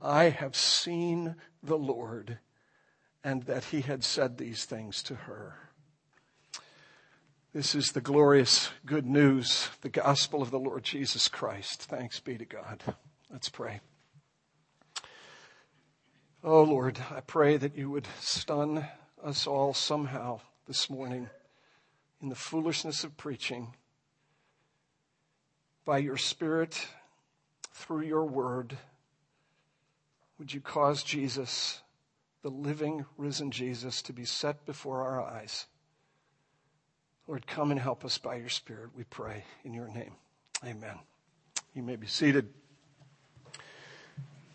I have seen the Lord, and that he had said these things to her. This is the glorious good news, the gospel of the Lord Jesus Christ. Thanks be to God. Let's pray. Oh Lord, I pray that you would stun us all somehow this morning in the foolishness of preaching by your Spirit through your word. Would you cause Jesus, the living, risen Jesus, to be set before our eyes? Lord, come and help us by your Spirit, we pray in your name. Amen. You may be seated.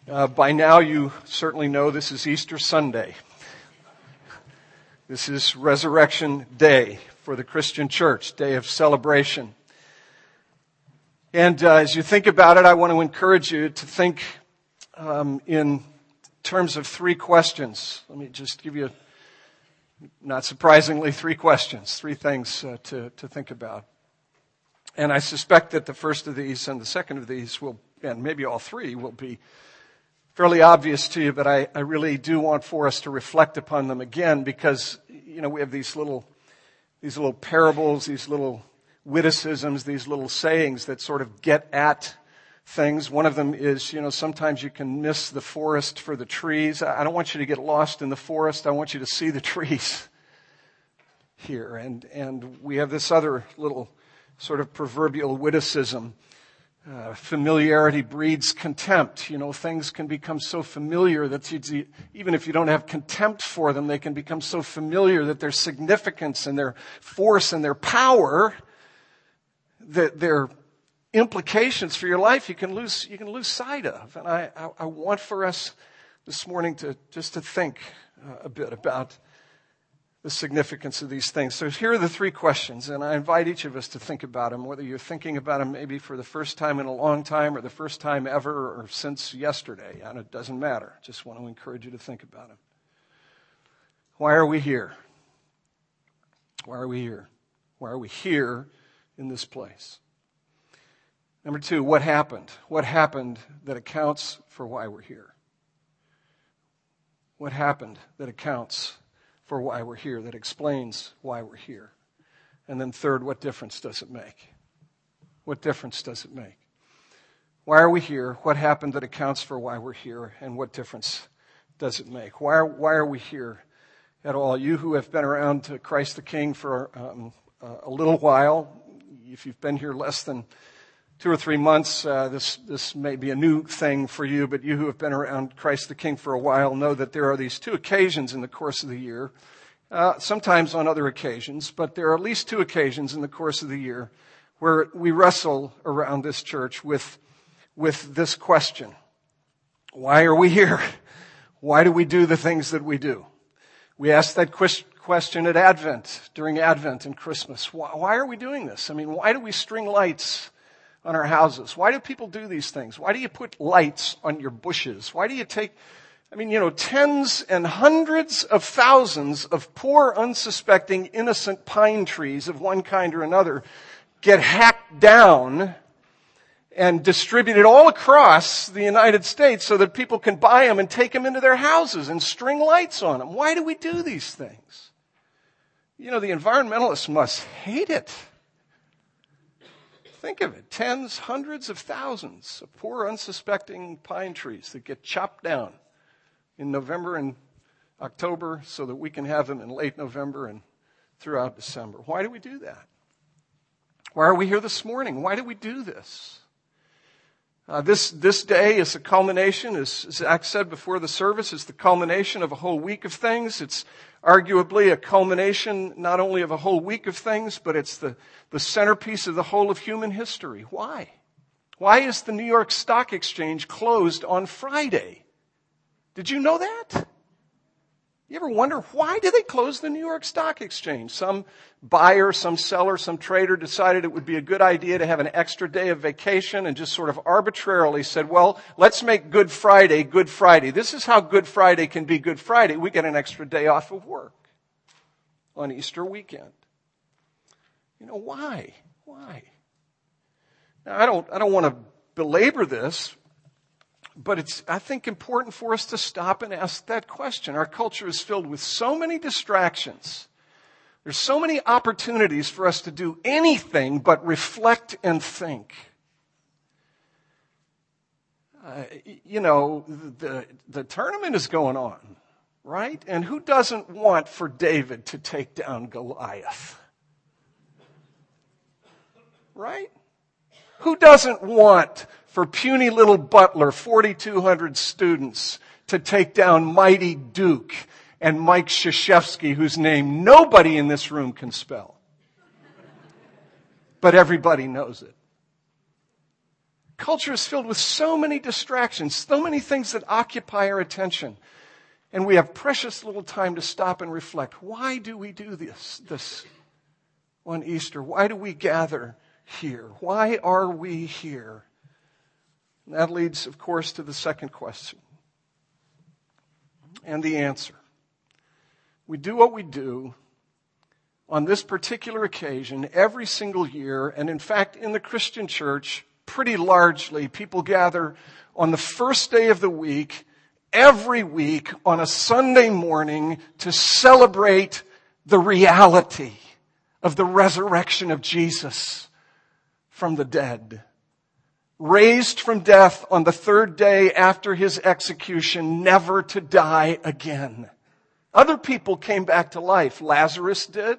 Uh, by now, you certainly know this is Easter Sunday. This is Resurrection Day for the Christian Church, day of celebration. And uh, as you think about it, I want to encourage you to think um, in terms of three questions. Let me just give you, not surprisingly, three questions, three things uh, to, to think about. And I suspect that the first of these and the second of these will, and maybe all three, will be fairly obvious to you, but I, I really do want for us to reflect upon them again because, you know, we have these little, these little parables, these little witticisms, these little sayings that sort of get at things. One of them is, you know, sometimes you can miss the forest for the trees. I don't want you to get lost in the forest. I want you to see the trees here. And, and we have this other little sort of proverbial witticism uh, familiarity breeds contempt. You know, things can become so familiar that you, even if you don't have contempt for them, they can become so familiar that their significance and their force and their power, that their implications for your life, you can lose, you can lose sight of. And I, I, I want for us this morning to just to think uh, a bit about the significance of these things. So here are the three questions, and I invite each of us to think about them, whether you're thinking about them maybe for the first time in a long time or the first time ever or since yesterday. And it doesn't matter. Just want to encourage you to think about them. Why are we here? Why are we here? Why are we here in this place? Number two, what happened? What happened that accounts for why we're here? What happened that accounts for why we're here, that explains why we're here? And then, third, what difference does it make? What difference does it make? Why are we here? What happened that accounts for why we're here? And what difference does it make? Why are, why are we here at all? You who have been around to Christ the King for um, a little while, if you've been here less than two or three months, uh, this, this may be a new thing for you, but you who have been around Christ the King for a while know that there are these two occasions in the course of the year, uh, sometimes on other occasions, but there are at least two occasions in the course of the year where we wrestle around this church with, with this question. Why are we here? Why do we do the things that we do? We ask that question at Advent, during Advent and Christmas. Why, why are we doing this? I mean, why do we string lights on our houses? Why do people do these things? Why do you put lights on your bushes? Why do you take, I mean, you know, tens and hundreds of thousands of poor, unsuspecting, innocent pine trees of one kind or another get hacked down and distributed all across the United States so that people can buy them and take them into their houses and string lights on them. Why do we do these things? You know, the environmentalists must hate it. Think of it tens, hundreds of thousands of poor, unsuspecting pine trees that get chopped down in November and October so that we can have them in late November and throughout December. Why do we do that? Why are we here this morning? Why do we do this? Uh, this, this day is a culmination, as Zach said before the service, is the culmination of a whole week of things. It's arguably a culmination not only of a whole week of things, but it's the, the centerpiece of the whole of human history. Why? Why is the New York Stock Exchange closed on Friday? Did you know that? You ever wonder why did they close the New York Stock Exchange? Some buyer, some seller, some trader decided it would be a good idea to have an extra day of vacation and just sort of arbitrarily said, well, let's make Good Friday Good Friday. This is how Good Friday can be Good Friday. We get an extra day off of work on Easter weekend. You know, why? Why? Now, I don't, I don't want to belabor this, but it's, I think, important for us to stop and ask that question. Our culture is filled with so many distractions. There's so many opportunities for us to do anything but reflect and think. Uh, you know, the, the tournament is going on, right? And who doesn't want for David to take down Goliath? Right? Who doesn't want for puny little Butler, 4,200 students, to take down mighty Duke and Mike Krzyzewski, whose name nobody in this room can spell. But everybody knows it. Culture is filled with so many distractions, so many things that occupy our attention. And we have precious little time to stop and reflect. Why do we do this, this on Easter? Why do we gather here? Why are we here? And that leads, of course, to the second question and the answer. We do what we do on this particular occasion every single year, and in fact, in the Christian church, pretty largely, people gather on the first day of the week, every week, on a Sunday morning to celebrate the reality of the resurrection of Jesus from the dead raised from death on the third day after his execution, never to die again. Other people came back to life. Lazarus did.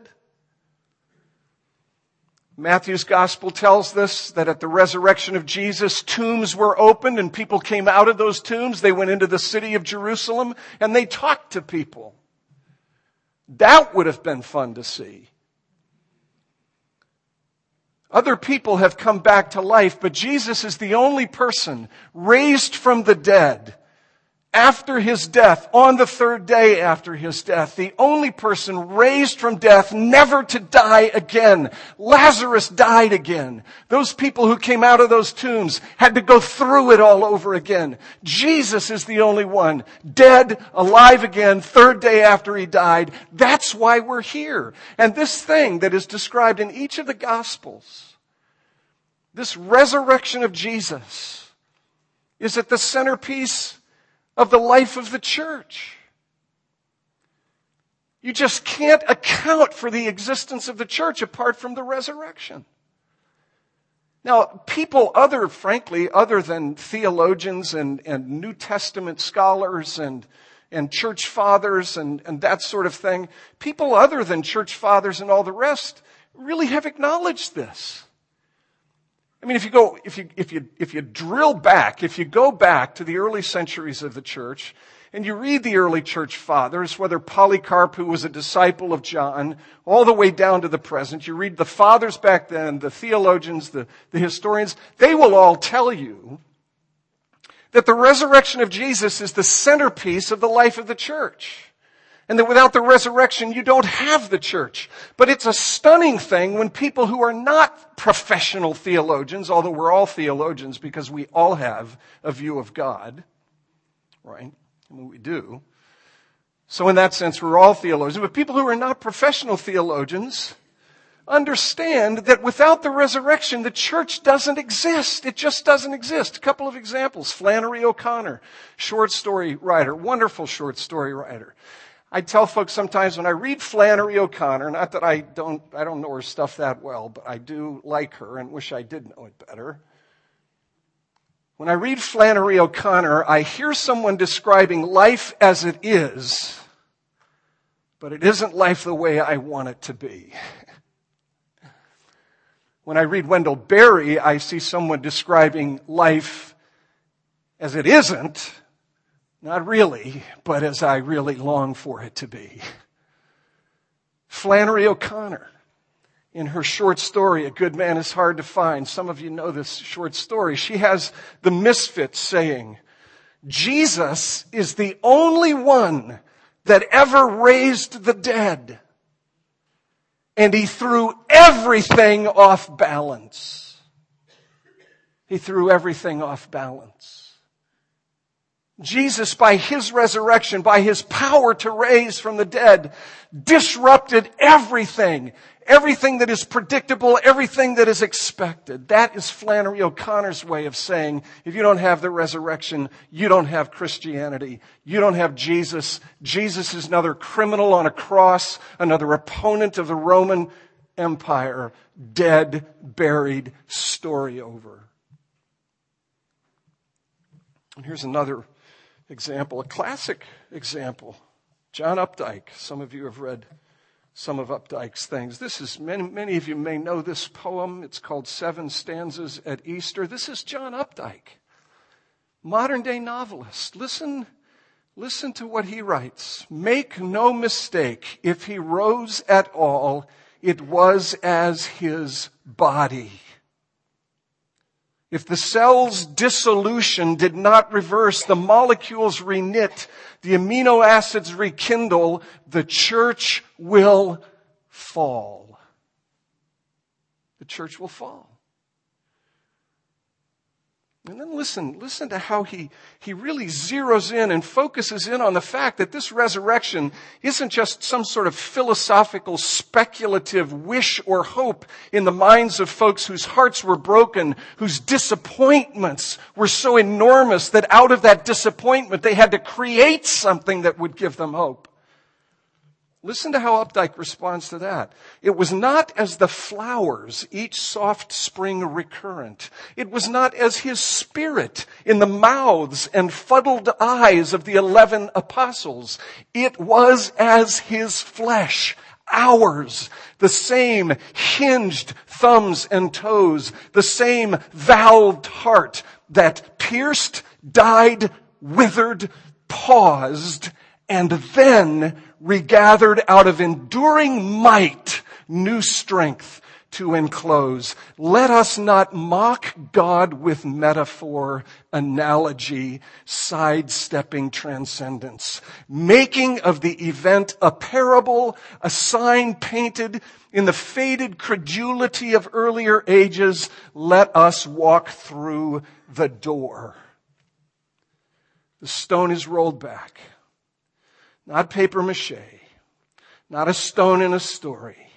Matthew's gospel tells us that at the resurrection of Jesus, tombs were opened and people came out of those tombs. They went into the city of Jerusalem and they talked to people. That would have been fun to see. Other people have come back to life, but Jesus is the only person raised from the dead after his death, on the third day after his death, the only person raised from death never to die again. Lazarus died again. Those people who came out of those tombs had to go through it all over again. Jesus is the only one, dead, alive again, third day after he died. That's why we're here. And this thing that is described in each of the Gospels, this resurrection of Jesus, is at the centerpiece of the life of the church. You just can't account for the existence of the church apart from the resurrection. Now, people other, frankly, other than theologians and, and New Testament scholars and, and church fathers and, and that sort of thing, people other than church fathers and all the rest really have acknowledged this. I mean, if you go, if you, if you, if you drill back, if you go back to the early centuries of the church, and you read the early church fathers, whether Polycarp, who was a disciple of John, all the way down to the present, you read the fathers back then, the theologians, the, the historians, they will all tell you that the resurrection of Jesus is the centerpiece of the life of the church. And that without the resurrection, you don't have the church. But it's a stunning thing when people who are not professional theologians, although we're all theologians because we all have a view of God, right? I mean, we do. So in that sense, we're all theologians. But people who are not professional theologians understand that without the resurrection, the church doesn't exist. It just doesn't exist. A couple of examples. Flannery O'Connor, short story writer, wonderful short story writer. I tell folks sometimes when I read Flannery O'Connor, not that I don't, I don't know her stuff that well, but I do like her and wish I did know it better. When I read Flannery O'Connor, I hear someone describing life as it is, but it isn't life the way I want it to be. When I read Wendell Berry, I see someone describing life as it isn't, not really, but as I really long for it to be. Flannery O'Connor in her short story, A Good Man is Hard to Find. Some of you know this short story. She has the misfit saying, Jesus is the only one that ever raised the dead. And he threw everything off balance. He threw everything off balance. Jesus, by his resurrection, by his power to raise from the dead, disrupted everything Everything that is predictable, everything that is expected. That is Flannery O'Connor's way of saying, if you don't have the resurrection, you don't have Christianity. You don't have Jesus. Jesus is another criminal on a cross, another opponent of the Roman Empire, dead, buried, story over. And here's another example, a classic example. John Updike. Some of you have read some of Updike's things. This is, many, many of you may know this poem. It's called Seven Stanzas at Easter. This is John Updike, modern day novelist. Listen, listen to what he writes. Make no mistake, if he rose at all, it was as his body. If the cell's dissolution did not reverse, the molecules reknit, the amino acids rekindle, the church will fall. The church will fall. And then listen, listen to how he, he really zeroes in and focuses in on the fact that this resurrection isn't just some sort of philosophical, speculative wish or hope in the minds of folks whose hearts were broken, whose disappointments were so enormous that out of that disappointment they had to create something that would give them hope. Listen to how Updike responds to that. It was not as the flowers, each soft spring recurrent. It was not as his spirit in the mouths and fuddled eyes of the eleven apostles. It was as his flesh, ours, the same hinged thumbs and toes, the same valved heart that pierced, died, withered, paused, and then regathered out of enduring might new strength to enclose. Let us not mock God with metaphor, analogy, sidestepping transcendence, making of the event a parable, a sign painted in the faded credulity of earlier ages. Let us walk through the door. The stone is rolled back. Not paper mache, not a stone in a story,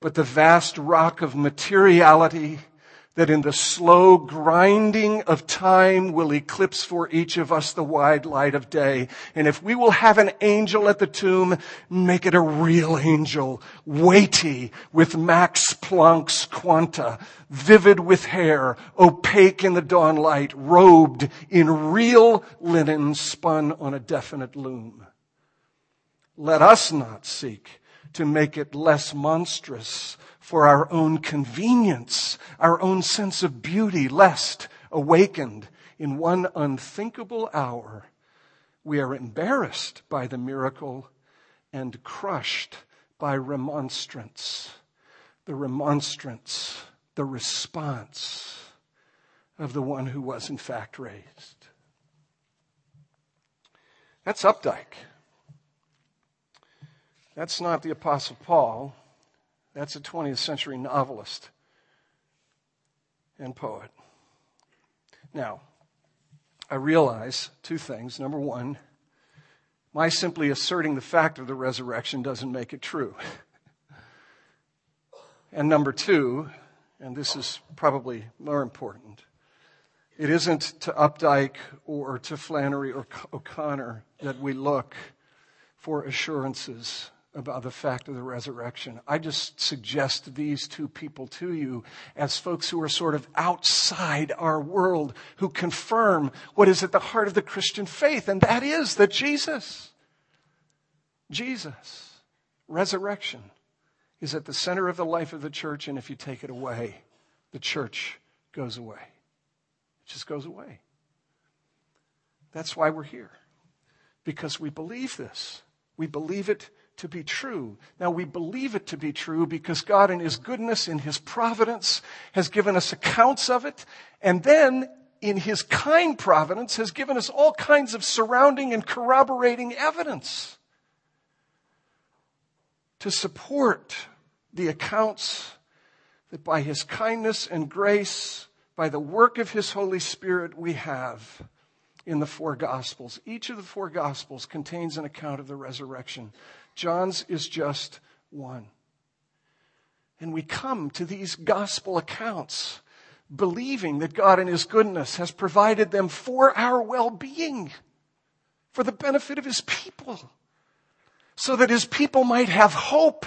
but the vast rock of materiality that in the slow grinding of time will eclipse for each of us the wide light of day. And if we will have an angel at the tomb, make it a real angel, weighty with Max Planck's quanta, vivid with hair, opaque in the dawn light, robed in real linen spun on a definite loom. Let us not seek to make it less monstrous for our own convenience, our own sense of beauty, lest, awakened in one unthinkable hour, we are embarrassed by the miracle and crushed by remonstrance. The remonstrance, the response of the one who was in fact raised. That's Updike. That's not the Apostle Paul. That's a 20th century novelist and poet. Now, I realize two things. Number one, my simply asserting the fact of the resurrection doesn't make it true. and number two, and this is probably more important, it isn't to Updike or to Flannery or O'Connor that we look for assurances about the fact of the resurrection. I just suggest these two people to you as folks who are sort of outside our world, who confirm what is at the heart of the Christian faith, and that is that Jesus, Jesus, resurrection, is at the center of the life of the church, and if you take it away, the church goes away. It just goes away. That's why we're here. Because we believe this. We believe it to be true. Now we believe it to be true because God in His goodness, in His providence, has given us accounts of it. And then in His kind providence has given us all kinds of surrounding and corroborating evidence to support the accounts that by His kindness and grace, by the work of His Holy Spirit, we have in the four Gospels. Each of the four Gospels contains an account of the resurrection. John's is just one. And we come to these gospel accounts believing that God in His goodness has provided them for our well-being, for the benefit of His people, so that His people might have hope,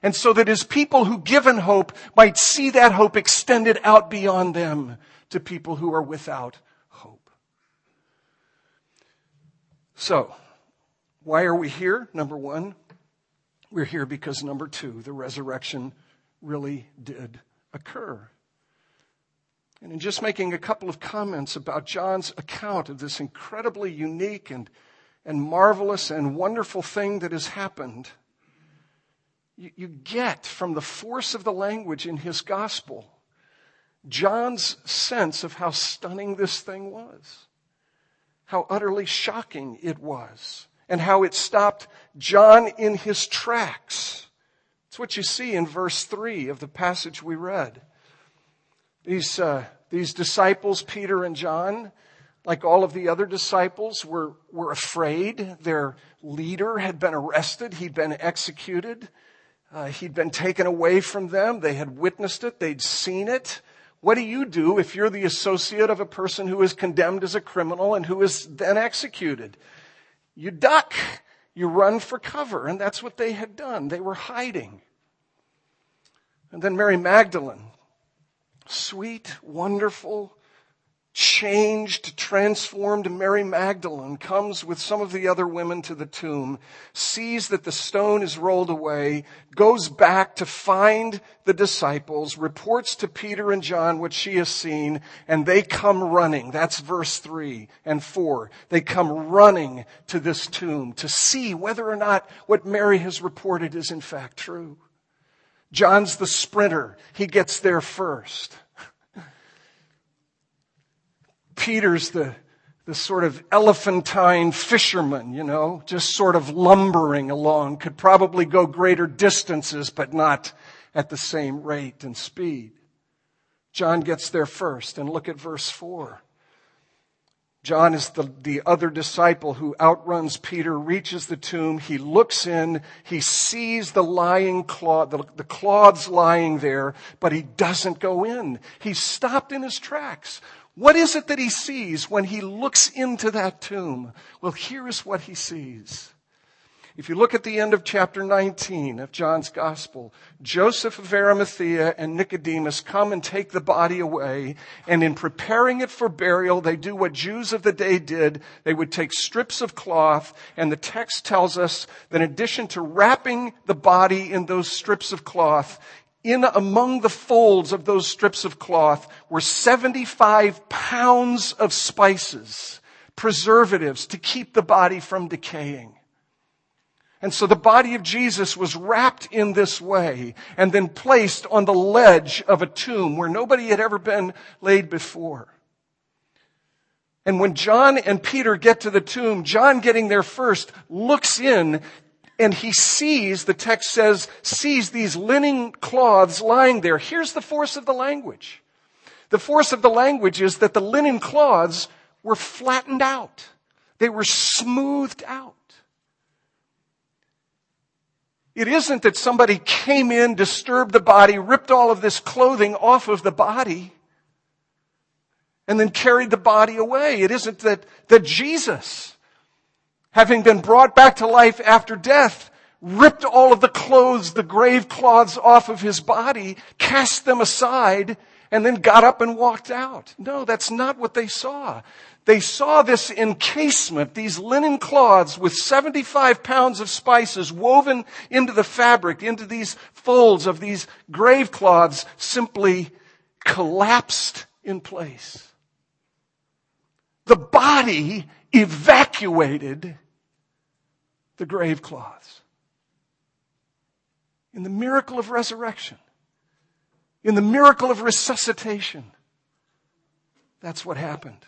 and so that His people who given hope might see that hope extended out beyond them to people who are without hope. So, why are we here? Number one, we're here because number two, the resurrection really did occur. And in just making a couple of comments about John's account of this incredibly unique and, and marvelous and wonderful thing that has happened, you, you get from the force of the language in his gospel John's sense of how stunning this thing was, how utterly shocking it was and how it stopped John in his tracks. It's what you see in verse 3 of the passage we read. These, uh, these disciples, Peter and John, like all of the other disciples, were, were afraid. Their leader had been arrested. He'd been executed. Uh, he'd been taken away from them. They had witnessed it. They'd seen it. What do you do if you're the associate of a person who is condemned as a criminal and who is then executed? You duck. You run for cover. And that's what they had done. They were hiding. And then Mary Magdalene, sweet, wonderful, changed, transformed Mary Magdalene comes with some of the other women to the tomb, sees that the stone is rolled away, goes back to find the disciples, reports to Peter and John what she has seen, and they come running. That's verse three and four. They come running to this tomb to see whether or not what Mary has reported is in fact true. John's the sprinter. He gets there first. Peter's the, the sort of elephantine fisherman, you know, just sort of lumbering along, could probably go greater distances, but not at the same rate and speed. John gets there first, and look at verse 4. John is the, the other disciple who outruns Peter, reaches the tomb. He looks in. He sees the lying cloth, the, the cloths lying there, but he doesn't go in. He's stopped in his tracks. What is it that he sees when he looks into that tomb? Well, here is what he sees. If you look at the end of chapter 19 of John's gospel, Joseph of Arimathea and Nicodemus come and take the body away. And in preparing it for burial, they do what Jews of the day did. They would take strips of cloth. And the text tells us that in addition to wrapping the body in those strips of cloth, in among the folds of those strips of cloth were 75 pounds of spices, preservatives to keep the body from decaying. And so the body of Jesus was wrapped in this way and then placed on the ledge of a tomb where nobody had ever been laid before. And when John and Peter get to the tomb, John getting there first looks in and he sees, the text says, sees these linen cloths lying there. Here's the force of the language. The force of the language is that the linen cloths were flattened out. They were smoothed out. It isn't that somebody came in, disturbed the body, ripped all of this clothing off of the body, and then carried the body away. It isn't that, that Jesus, having been brought back to life after death, ripped all of the clothes, the grave cloths off of his body, cast them aside, and then got up and walked out. No, that's not what they saw. They saw this encasement, these linen cloths with 75 pounds of spices woven into the fabric, into these folds of these grave cloths, simply collapsed in place. The body evacuated the grave cloths. In the miracle of resurrection, in the miracle of resuscitation, that's what happened.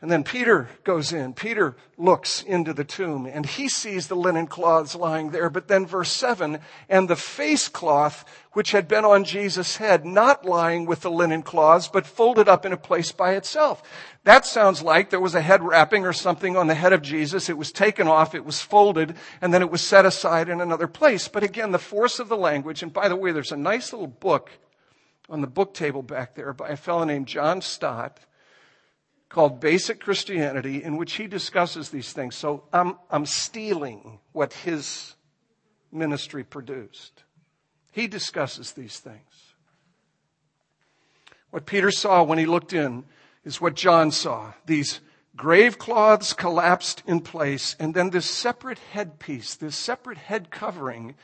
And then Peter goes in. Peter looks into the tomb and he sees the linen cloths lying there. But then verse seven, and the face cloth which had been on Jesus' head, not lying with the linen cloths, but folded up in a place by itself. That sounds like there was a head wrapping or something on the head of Jesus. It was taken off, it was folded, and then it was set aside in another place. But again, the force of the language, and by the way, there's a nice little book on the book table back there by a fellow named John Stott called Basic Christianity in which he discusses these things. So I'm, I'm stealing what his ministry produced. He discusses these things. What Peter saw when he looked in is what John saw. These grave cloths collapsed in place, and then this separate headpiece, this separate head covering,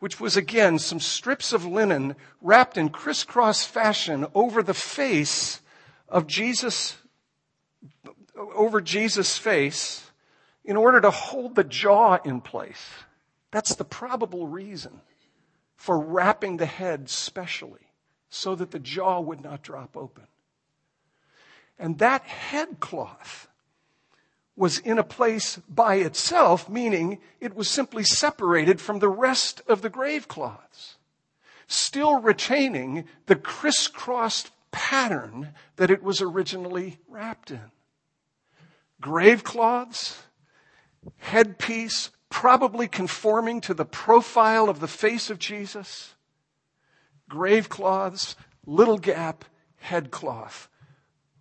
which was again some strips of linen wrapped in crisscross fashion over the face of Jesus over Jesus' face in order to hold the jaw in place. That's the probable reason for wrapping the head specially so that the jaw would not drop open. And that head cloth was in a place by itself, meaning it was simply separated from the rest of the grave cloths, still retaining the crisscrossed pattern that it was originally wrapped in grave cloths, headpiece, probably conforming to the profile of the face of Jesus, grave cloths, little gap, head cloth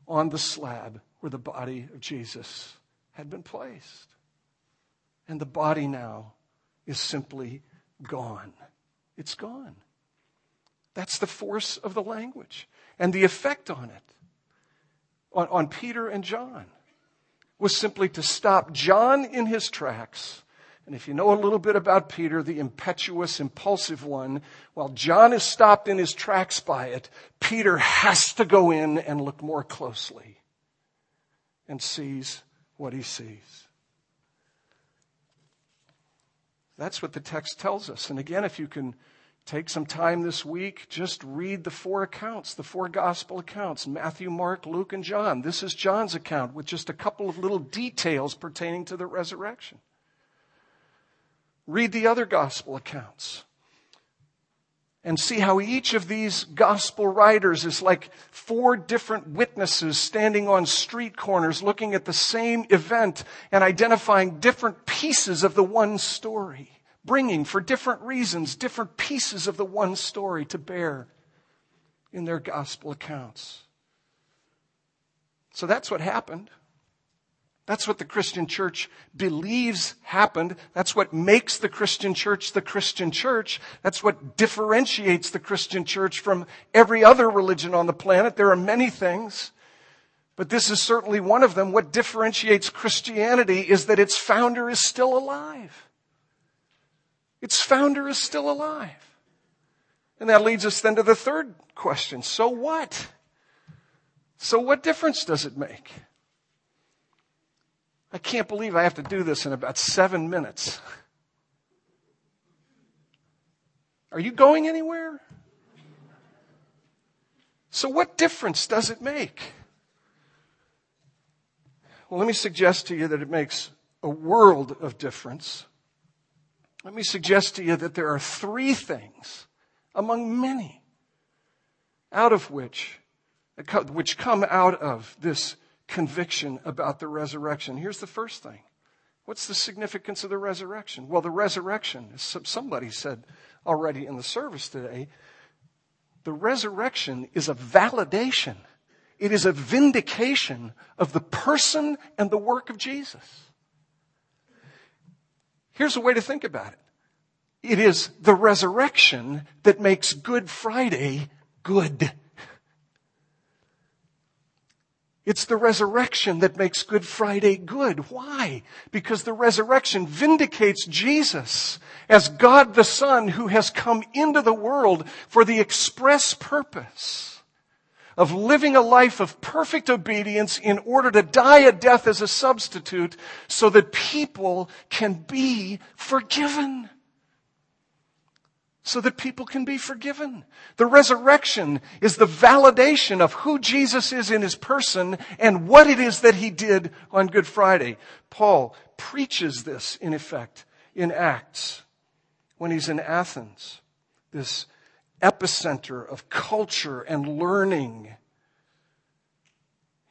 on the slab where the body of Jesus had been placed. And the body now is simply gone. It's gone. That's the force of the language and the effect on it, on, on Peter and John was simply to stop John in his tracks. And if you know a little bit about Peter, the impetuous, impulsive one, while John is stopped in his tracks by it, Peter has to go in and look more closely and sees what he sees. That's what the text tells us. And again, if you can Take some time this week, just read the four accounts, the four gospel accounts Matthew, Mark, Luke, and John. This is John's account with just a couple of little details pertaining to the resurrection. Read the other gospel accounts. and see how each of these gospel writers is like four different witnesses standing on street corners looking at the same event and identifying different pieces of the one story, bringing for different reasons different pieces of the one story to bear in their gospel accounts. So that's what happened. That's what the Christian church believes happened. That's what makes the Christian church the Christian church. That's what differentiates the Christian church from every other religion on the planet. There are many things, but this is certainly one of them. What differentiates Christianity is that its founder is still alive. Its founder is still alive. And that leads us then to the third question. So what? So what difference does it make? I can't believe I have to do this in about seven minutes. Are you going anywhere? So, what difference does it make? Well, let me suggest to you that it makes a world of difference. Let me suggest to you that there are three things among many out of which, which come out of this conviction about the resurrection. Here's the first thing. What's the significance of the resurrection? Well, the resurrection, somebody said already in the service today, the resurrection is a validation. It is a vindication of the person and the work of Jesus. Here's a way to think about it. It is the resurrection that makes Good Friday good. It's the resurrection that makes Good Friday good. Why? Because the resurrection vindicates Jesus as God the Son who has come into the world for the express purpose of living a life of perfect obedience in order to die a death as a substitute so that people can be forgiven so that people can be forgiven. The resurrection is the validation of who Jesus is in his person and what it is that he did on Good Friday. Paul preaches this in effect in Acts when he's in Athens, this epicenter of culture and learning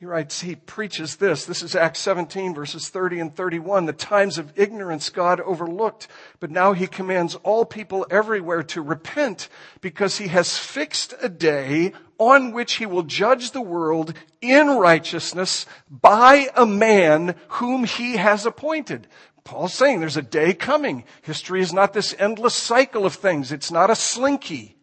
he writes, he preaches this. This is Acts 17 verses 30 and 31. The times of ignorance God overlooked, but now he commands all people everywhere to repent because he has fixed a day on which he will judge the world in righteousness by a man whom he has appointed. Paul's saying there's a day coming. History is not this endless cycle of things. It's not a slinky.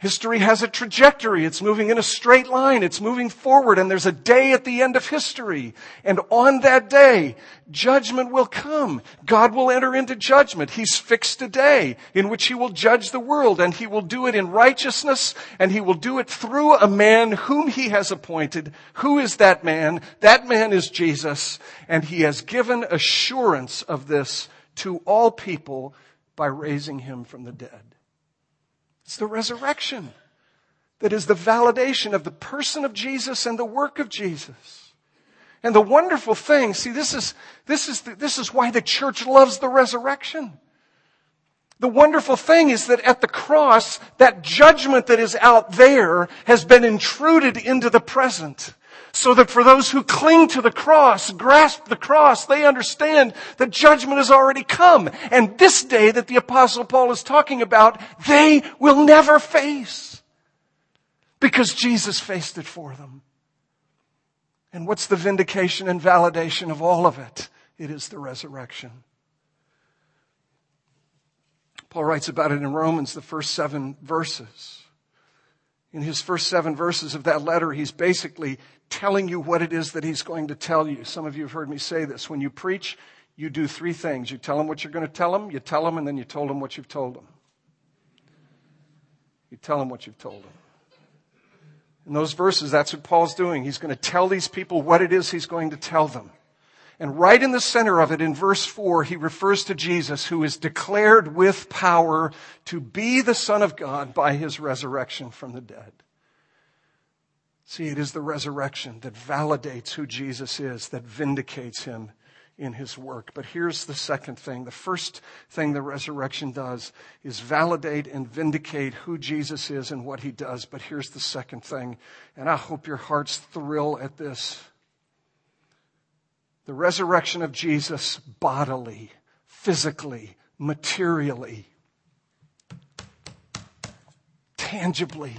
History has a trajectory. It's moving in a straight line. It's moving forward and there's a day at the end of history. And on that day, judgment will come. God will enter into judgment. He's fixed a day in which he will judge the world and he will do it in righteousness and he will do it through a man whom he has appointed. Who is that man? That man is Jesus and he has given assurance of this to all people by raising him from the dead. It's the resurrection that is the validation of the person of Jesus and the work of Jesus. And the wonderful thing, see, this is, this is, the, this is why the church loves the resurrection. The wonderful thing is that at the cross, that judgment that is out there has been intruded into the present so that for those who cling to the cross, grasp the cross, they understand that judgment has already come. And this day that the apostle Paul is talking about, they will never face. Because Jesus faced it for them. And what's the vindication and validation of all of it? It is the resurrection. Paul writes about it in Romans, the first seven verses. In his first seven verses of that letter, he's basically telling you what it is that he's going to tell you. Some of you have heard me say this. When you preach, you do three things. You tell them what you're going to tell them, you tell them, and then you told them what you've told them. You tell them what you've told them. In those verses, that's what Paul's doing. He's going to tell these people what it is he's going to tell them. And right in the center of it, in verse 4, he refers to Jesus, who is declared with power to be the Son of God by his resurrection from the dead. See, it is the resurrection that validates who Jesus is, that vindicates him in his work. But here's the second thing. The first thing the resurrection does is validate and vindicate who Jesus is and what he does. But here's the second thing, and I hope your hearts thrill at this. The resurrection of Jesus bodily, physically, materially, tangibly.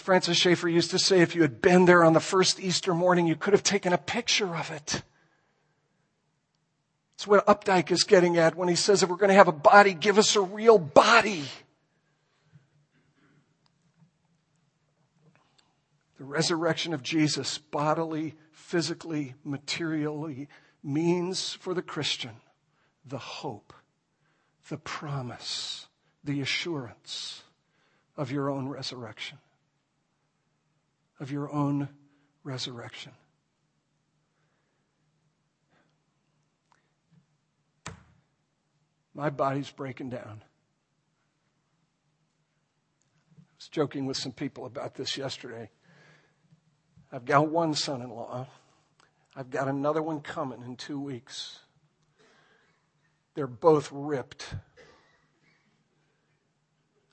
Francis Schaeffer used to say, if you had been there on the first Easter morning, you could have taken a picture of it. That's what Updike is getting at when he says, if we're going to have a body, give us a real body. The resurrection of Jesus, bodily, physically, materially, means for the Christian the hope, the promise, the assurance of your own resurrection. Of your own resurrection. My body's breaking down. I was joking with some people about this yesterday. I've got one son in law. I've got another one coming in two weeks. They're both ripped.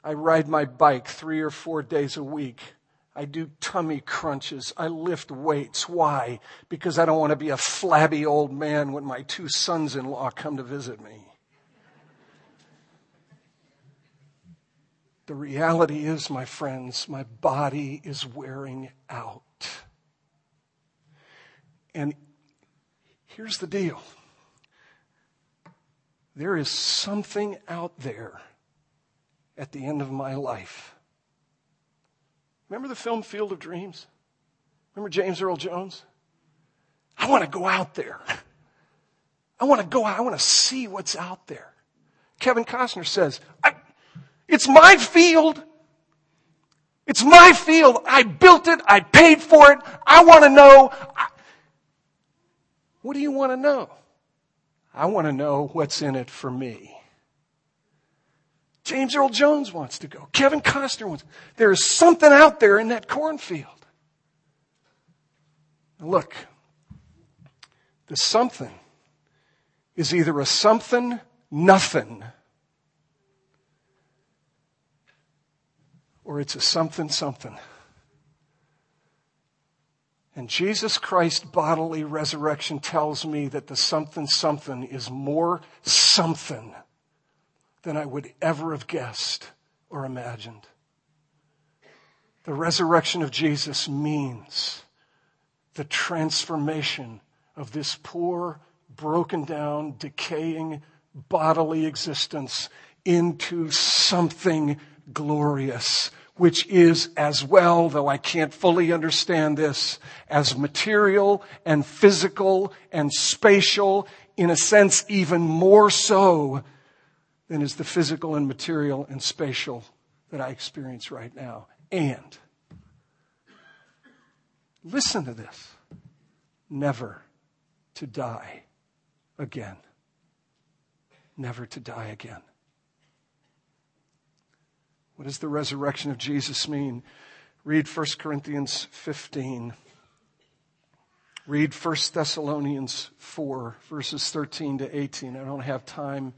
I ride my bike three or four days a week. I do tummy crunches. I lift weights. Why? Because I don't want to be a flabby old man when my two sons in law come to visit me. The reality is, my friends, my body is wearing out. And here's the deal there is something out there at the end of my life. Remember the film Field of Dreams? Remember James Earl Jones? I want to go out there. I want to go out. I want to see what's out there. Kevin Costner says, it's my field. It's my field. I built it. I paid for it. I want to know. What do you want to know? I want to know what's in it for me. James Earl Jones wants to go. Kevin Costner wants. There is something out there in that cornfield. Now look, the something is either a something, nothing, or it's a something, something. And Jesus Christ's bodily resurrection tells me that the something something is more something than I would ever have guessed or imagined. The resurrection of Jesus means the transformation of this poor, broken down, decaying bodily existence into something glorious which is as well, though I can't fully understand this, as material and physical and spatial, in a sense even more so than is the physical and material and spatial that I experience right now. And, listen to this, never to die again. Never to die again. What does the resurrection of Jesus mean? Read 1 Corinthians 15. Read 1 Thessalonians 4, verses 13 to 18. I don't have time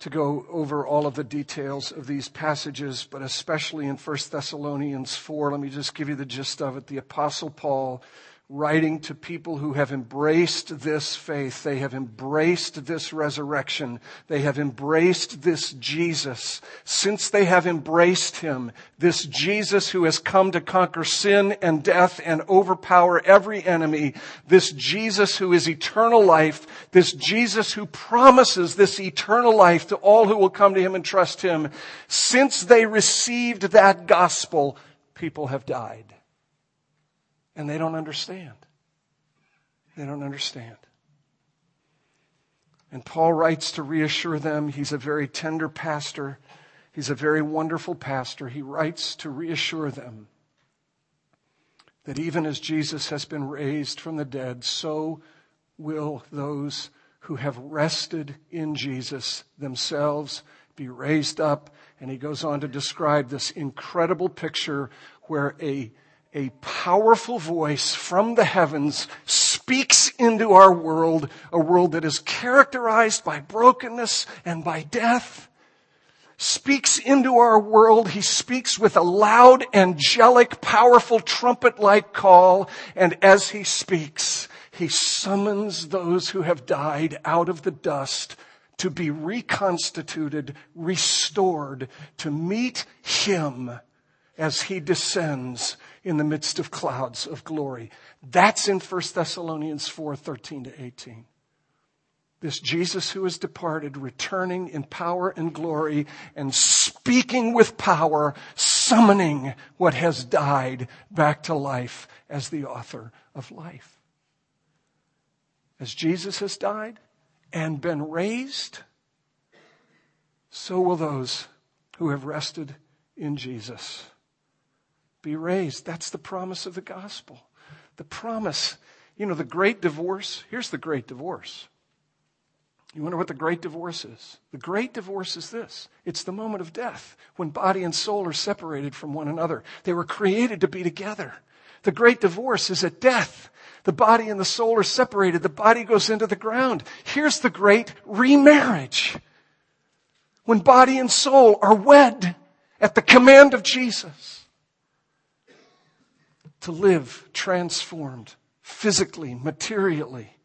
to go over all of the details of these passages, but especially in 1 Thessalonians 4, let me just give you the gist of it. The Apostle Paul writing to people who have embraced this faith. They have embraced this resurrection. They have embraced this Jesus. Since they have embraced him, this Jesus who has come to conquer sin and death and overpower every enemy, this Jesus who is eternal life, this Jesus who promises this eternal life to all who will come to him and trust him, since they received that gospel, people have died. And they don't understand. They don't understand. And Paul writes to reassure them. He's a very tender pastor. He's a very wonderful pastor. He writes to reassure them that even as Jesus has been raised from the dead, so will those who have rested in Jesus themselves be raised up. And he goes on to describe this incredible picture where a a powerful voice from the heavens speaks into our world, a world that is characterized by brokenness and by death, speaks into our world. He speaks with a loud, angelic, powerful trumpet-like call. And as he speaks, he summons those who have died out of the dust to be reconstituted, restored, to meet him as he descends in the midst of clouds of glory. That's in 1 Thessalonians 4, 13 to 18. This Jesus who has departed, returning in power and glory and speaking with power, summoning what has died back to life as the author of life. As Jesus has died and been raised, so will those who have rested in Jesus be raised. That's the promise of the gospel. The promise, you know, the great divorce. Here's the great divorce. You wonder what the great divorce is? The great divorce is this. It's the moment of death when body and soul are separated from one another. They were created to be together. The great divorce is at death. The body and the soul are separated. The body goes into the ground. Here's the great remarriage. When body and soul are wed at the command of Jesus to live transformed physically, materially,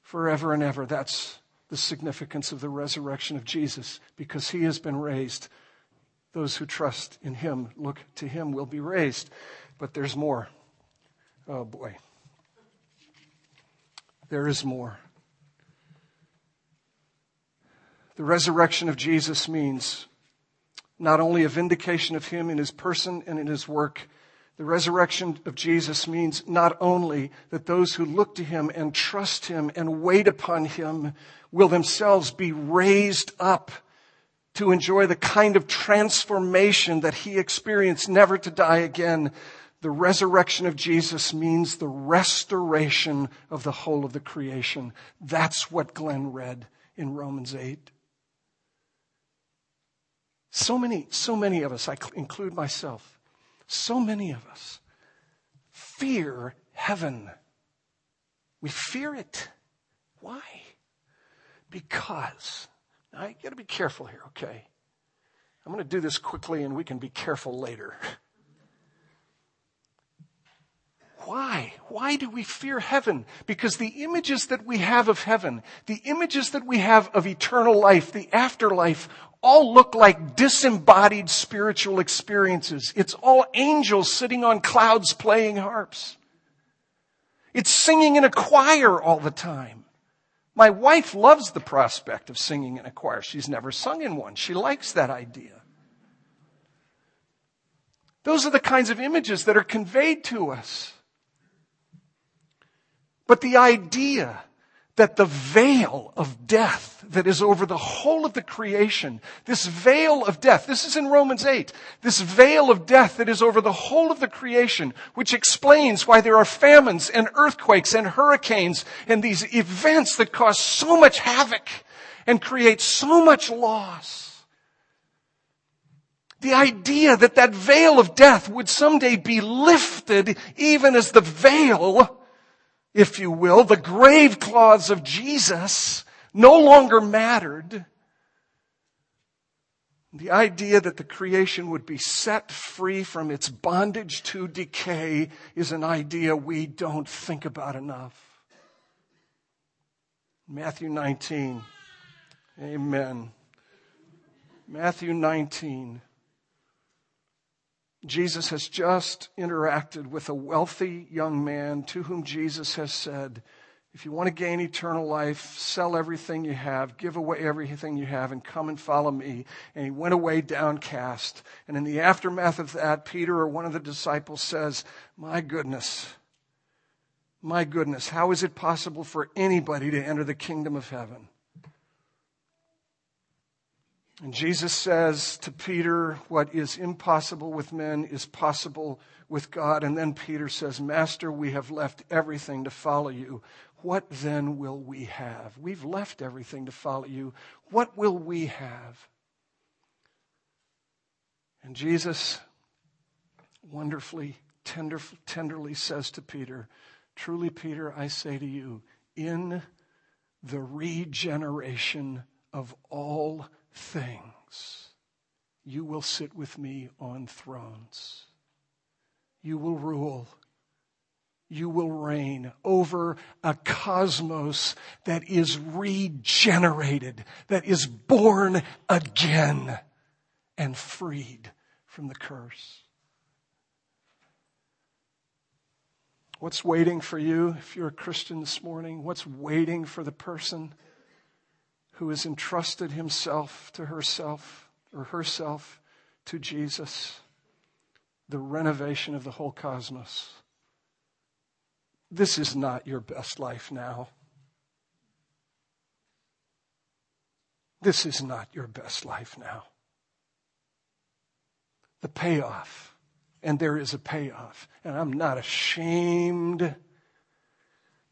forever and ever. That's the significance of the resurrection of Jesus because he has been raised. Those who trust in him, look to him, will be raised. But there's more. Oh boy. There is more. The resurrection of Jesus means not only a vindication of him in his person and in his work, the resurrection of Jesus means not only that those who look to him and trust him and wait upon him will themselves be raised up to enjoy the kind of transformation that he experienced, never to die again. The resurrection of Jesus means the restoration of the whole of the creation. That's what Glenn read in Romans 8. So many, so many of us, I include myself, so many of us fear heaven. We fear it. Why? Because, now I gotta be careful here, okay? I'm gonna do this quickly and we can be careful later. Why? Why do we fear heaven? Because the images that we have of heaven, the images that we have of eternal life, the afterlife, all look like disembodied spiritual experiences. It's all angels sitting on clouds playing harps. It's singing in a choir all the time. My wife loves the prospect of singing in a choir. She's never sung in one. She likes that idea. Those are the kinds of images that are conveyed to us. But the idea that the veil of death that is over the whole of the creation, this veil of death, this is in Romans 8, this veil of death that is over the whole of the creation, which explains why there are famines and earthquakes and hurricanes and these events that cause so much havoc and create so much loss. The idea that that veil of death would someday be lifted even as the veil if you will, the grave clothes of Jesus no longer mattered. The idea that the creation would be set free from its bondage to decay is an idea we don't think about enough. Matthew 19. Amen. Matthew 19. Jesus has just interacted with a wealthy young man to whom Jesus has said, if you want to gain eternal life, sell everything you have, give away everything you have, and come and follow me. And he went away downcast. And in the aftermath of that, Peter or one of the disciples says, My goodness, my goodness, how is it possible for anybody to enter the kingdom of heaven? And Jesus says to Peter, What is impossible with men is possible with God. And then Peter says, Master, we have left everything to follow you. What then will we have? We've left everything to follow you. What will we have? And Jesus wonderfully, tender, tenderly says to Peter, Truly, Peter, I say to you, in the regeneration of all things, you will sit with me on thrones. You will rule. You will reign over a cosmos that is regenerated, that is born again and freed from the curse. What's waiting for you if you're a Christian this morning? What's waiting for the person who has entrusted himself to herself or herself to Jesus? The renovation of the whole cosmos. This is not your best life now. This is not your best life now. The payoff and there is a payoff. And I'm not ashamed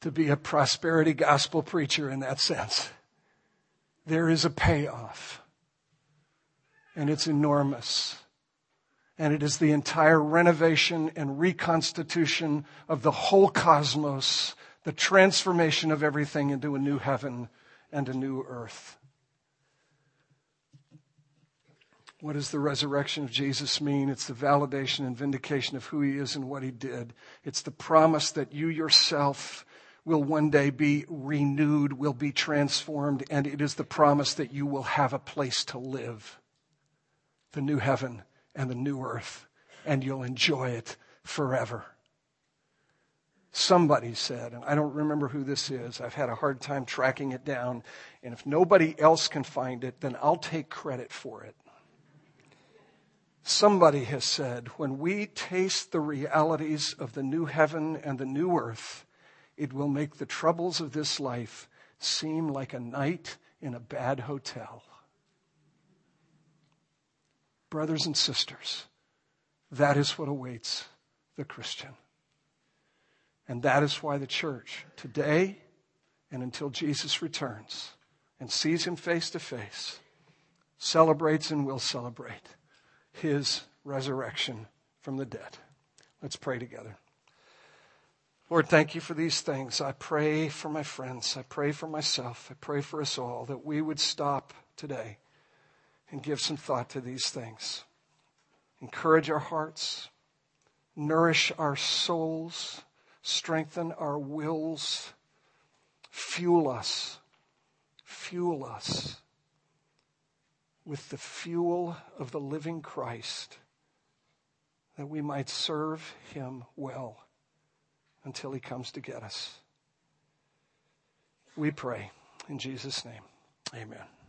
to be a prosperity gospel preacher in that sense. There is a payoff. And it's enormous. And it is the entire renovation and reconstitution of the whole cosmos, the transformation of everything into a new heaven and a new earth. What does the resurrection of Jesus mean? It's the validation and vindication of who he is and what he did. It's the promise that you yourself will one day be renewed, will be transformed, and it is the promise that you will have a place to live. The new heaven and the new earth, and you'll enjoy it forever. Somebody said, and I don't remember who this is, I've had a hard time tracking it down, and if nobody else can find it, then I'll take credit for it. Somebody has said, when we taste the realities of the new heaven and the new earth, it will make the troubles of this life seem like a night in a bad hotel. Brothers and sisters, that is what awaits the Christian. And that is why the church, today and until Jesus returns and sees him face to face, celebrates and will celebrate his resurrection from the dead. Let's pray together. Lord, thank you for these things. I pray for my friends. I pray for myself. I pray for us all that we would stop today and give some thought to these things. Encourage our hearts, nourish our souls, strengthen our wills, fuel us, fuel us with the fuel of the living Christ that we might serve him well until he comes to get us. We pray in Jesus' name. Amen.